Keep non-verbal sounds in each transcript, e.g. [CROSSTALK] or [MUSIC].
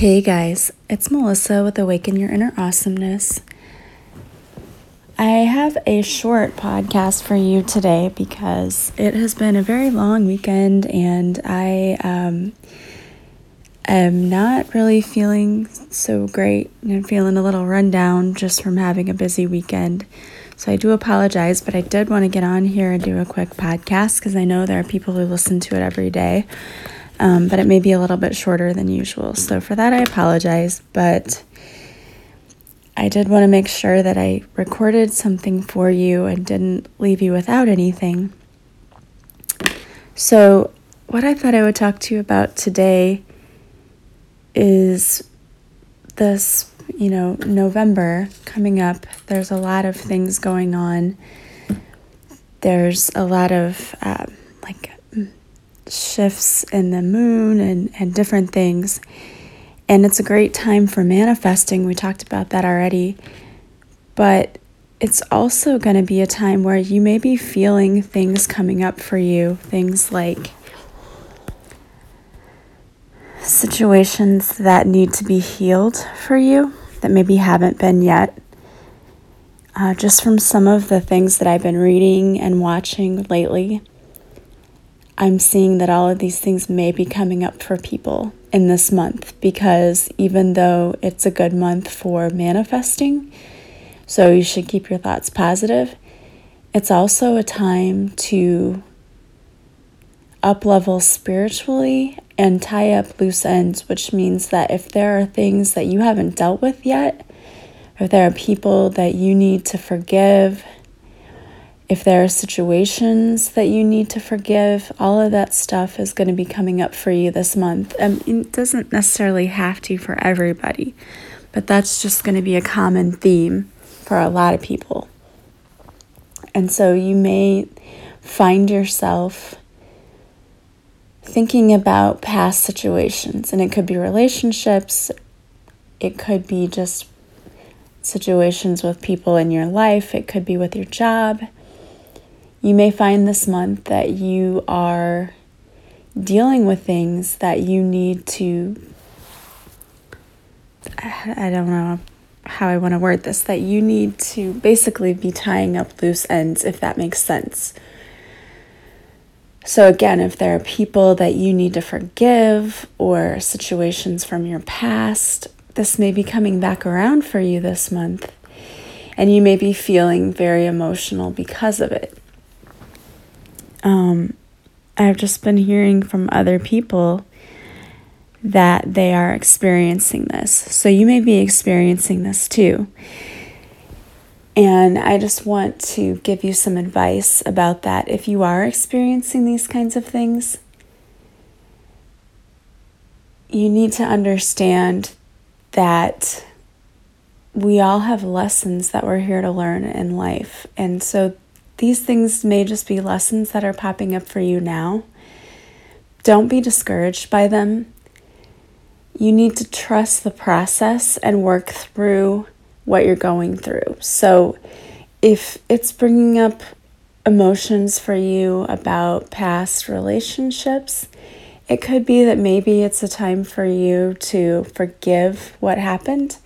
Hey guys, it's Melissa with Awaken Your Inner Awesomeness. I have a short podcast for you today because it has been a very long weekend and I um, am not really feeling so great and feeling a little run down just from having a busy weekend. So I do apologize, but I did want to get on here and do a quick podcast because I know there are people who listen to it every day um, but it may be a little bit shorter than usual. So for that, I apologize, but I did want to make sure that I recorded something for you and didn't leave you without anything. So, what I thought I would talk to you about today is this, you know, November coming up. There's a lot of things going on. There's a lot of uh, shifts in the moon and, and different things. And it's a great time for manifesting. We talked about that already. But it's also going to be a time where you may be feeling things coming up for you, things like situations that need to be healed for you that maybe haven't been yet. Uh, just from some of the things that I've been reading and watching lately, I'm seeing that all of these things may be coming up for people in this month because even though it's a good month for manifesting, so you should keep your thoughts positive, it's also a time to up level spiritually and tie up loose ends, which means that if there are things that you haven't dealt with yet, if there are people that you need to forgive, if there are situations that you need to forgive, all of that stuff is going to be coming up for you this month. Um, it doesn't necessarily have to for everybody, but that's just going to be a common theme for a lot of people. And so you may find yourself thinking about past situations, and it could be relationships, it could be just situations with people in your life, it could be with your job you may find this month that you are dealing with things that you need to, I don't know how I want to word this, that you need to basically be tying up loose ends, if that makes sense. So, again, if there are people that you need to forgive or situations from your past, this may be coming back around for you this month. And you may be feeling very emotional because of it um, I've just been hearing from other people that they are experiencing this. So you may be experiencing this too. And I just want to give you some advice about that. If you are experiencing these kinds of things, you need to understand that we all have lessons that we're here to learn in life. And so these things may just be lessons that are popping up for you now. Don't be discouraged by them. You need to trust the process and work through what you're going through. So, if it's bringing up emotions for you about past relationships, it could be that maybe it's a time for you to forgive what happened,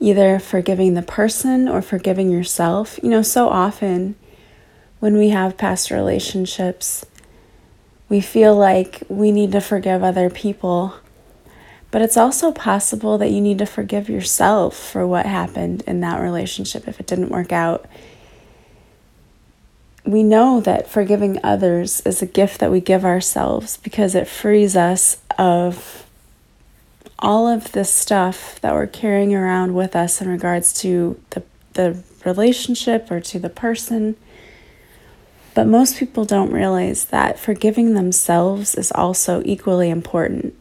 either forgiving the person or forgiving yourself. You know, so often when we have past relationships, we feel like we need to forgive other people. But it's also possible that you need to forgive yourself for what happened in that relationship if it didn't work out. We know that forgiving others is a gift that we give ourselves because it frees us of all of this stuff that we're carrying around with us in regards to the, the relationship or to the person but most people don't realize that forgiving themselves is also equally important.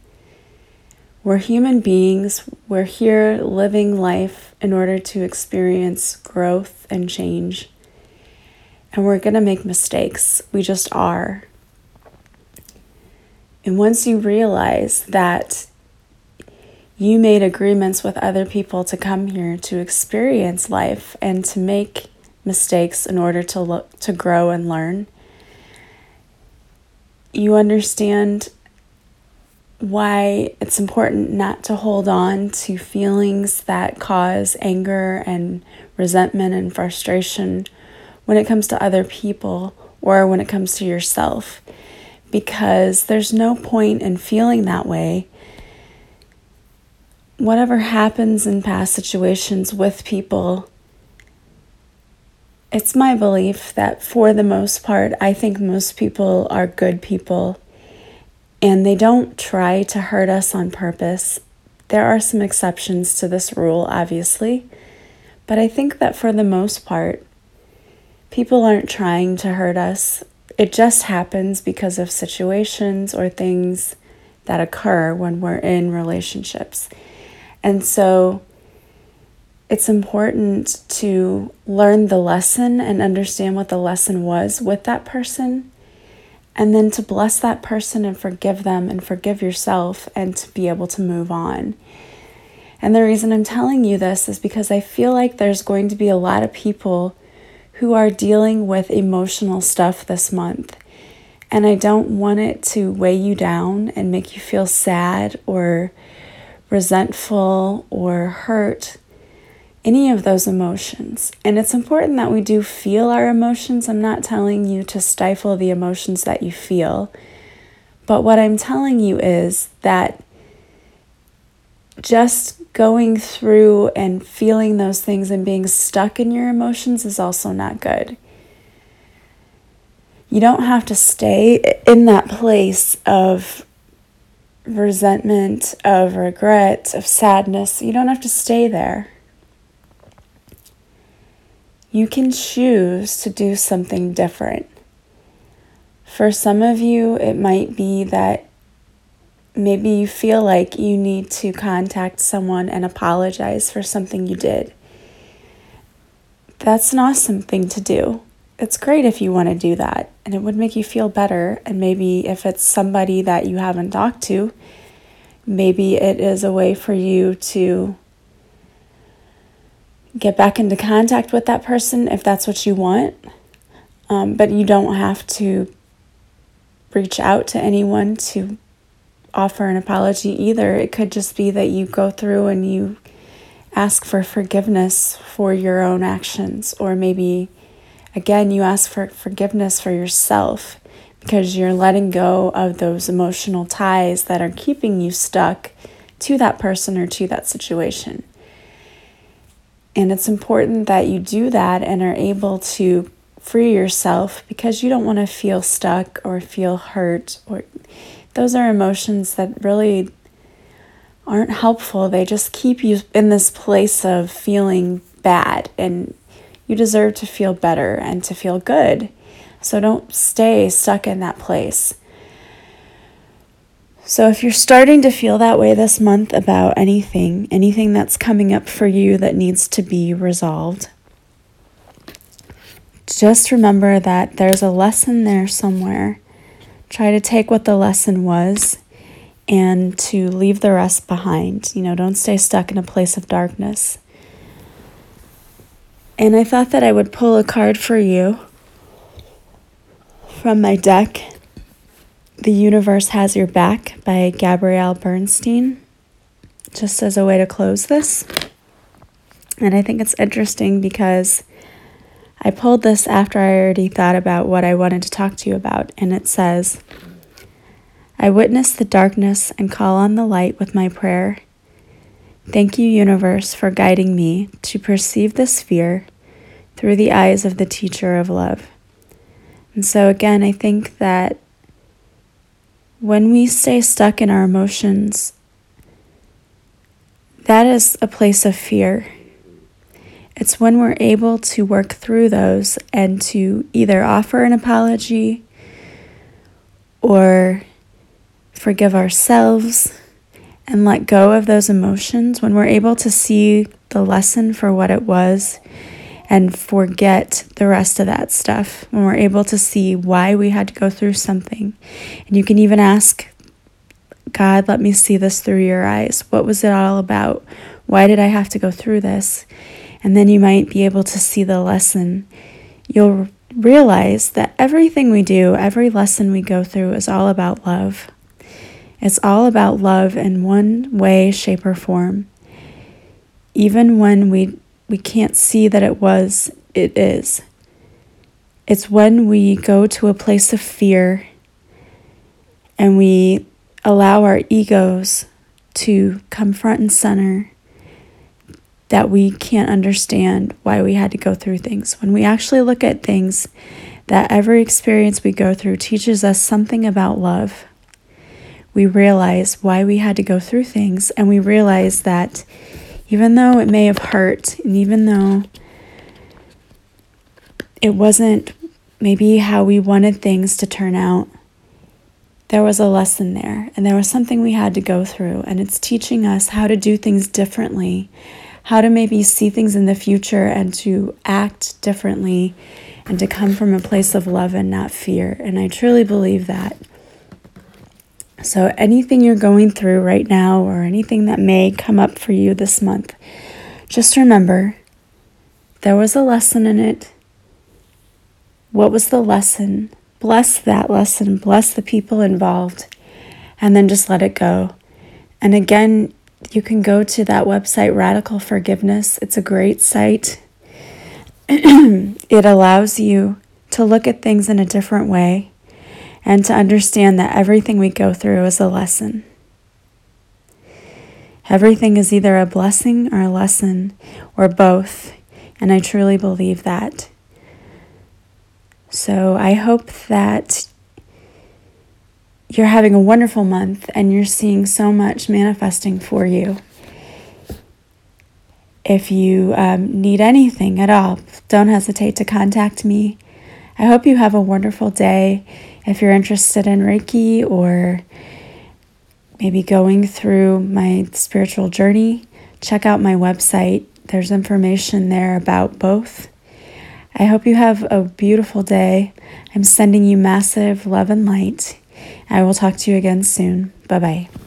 We're human beings, we're here living life in order to experience growth and change. And we're going to make mistakes. We just are. And once you realize that you made agreements with other people to come here to experience life and to make mistakes in order to look to grow and learn. You understand why it's important not to hold on to feelings that cause anger and resentment and frustration when it comes to other people or when it comes to yourself. Because there's no point in feeling that way. Whatever happens in past situations with people, it's my belief that for the most part, I think most people are good people and they don't try to hurt us on purpose. There are some exceptions to this rule, obviously, but I think that for the most part, people aren't trying to hurt us. It just happens because of situations or things that occur when we're in relationships. And so it's important to learn the lesson and understand what the lesson was with that person and then to bless that person and forgive them and forgive yourself and to be able to move on. And the reason I'm telling you this is because I feel like there's going to be a lot of people who are dealing with emotional stuff this month. And I don't want it to weigh you down and make you feel sad or resentful or hurt any of those emotions. And it's important that we do feel our emotions. I'm not telling you to stifle the emotions that you feel. But what I'm telling you is that just going through and feeling those things and being stuck in your emotions is also not good. You don't have to stay in that place of resentment, of regret, of sadness. You don't have to stay there you can choose to do something different. For some of you, it might be that maybe you feel like you need to contact someone and apologize for something you did. That's an awesome thing to do. It's great if you want to do that, and it would make you feel better. And maybe if it's somebody that you haven't talked to, maybe it is a way for you to get back into contact with that person if that's what you want. Um, but you don't have to reach out to anyone to offer an apology either. It could just be that you go through and you ask for forgiveness for your own actions, or maybe again, you ask for forgiveness for yourself because you're letting go of those emotional ties that are keeping you stuck to that person or to that situation. And it's important that you do that and are able to free yourself because you don't want to feel stuck or feel hurt or those are emotions that really aren't helpful. They just keep you in this place of feeling bad and you deserve to feel better and to feel good. So don't stay stuck in that place. So, if you're starting to feel that way this month about anything, anything that's coming up for you that needs to be resolved, just remember that there's a lesson there somewhere. Try to take what the lesson was and to leave the rest behind. You know, don't stay stuck in a place of darkness. And I thought that I would pull a card for you from my deck the Universe Has Your Back by Gabrielle Bernstein, just as a way to close this. And I think it's interesting because I pulled this after I already thought about what I wanted to talk to you about. And it says, I witness the darkness and call on the light with my prayer. Thank you, universe, for guiding me to perceive this fear through the eyes of the teacher of love. And so, again, I think that when we stay stuck in our emotions, that is a place of fear. It's when we're able to work through those and to either offer an apology or forgive ourselves and let go of those emotions, when we're able to see the lesson for what it was and forget the rest of that stuff when we're able to see why we had to go through something. And you can even ask God, let me see this through your eyes. What was it all about? Why did I have to go through this? And then you might be able to see the lesson. You'll realize that everything we do, every lesson we go through, is all about love. It's all about love in one way, shape, or form. Even when we, we can't see that it was, it is. It's when we go to a place of fear and we allow our egos to come front and center that we can't understand why we had to go through things. When we actually look at things, that every experience we go through teaches us something about love. We realize why we had to go through things, and we realize that even though it may have hurt, and even though it wasn't maybe how we wanted things to turn out, there was a lesson there, and there was something we had to go through, and it's teaching us how to do things differently how to maybe see things in the future and to act differently and to come from a place of love and not fear. And I truly believe that. So, anything you're going through right now or anything that may come up for you this month, just remember there was a lesson in it. What was the lesson? Bless that lesson, bless the people involved, and then just let it go. And again, you can go to that website, Radical Forgiveness. It's a great site. [CLEARS THROAT] it allows you to look at things in a different way and to understand that everything we go through is a lesson. Everything is either a blessing or a lesson or both, and I truly believe that. So I hope that you're having a wonderful month and you're seeing so much manifesting for you. If you um, need anything at all, don't hesitate to contact me. I hope you have a wonderful day. If you're interested in Reiki or maybe going through my spiritual journey, check out my website. There's information there about both. I hope you have a beautiful day. I'm sending you massive love and light. I will talk to you again soon. Bye bye.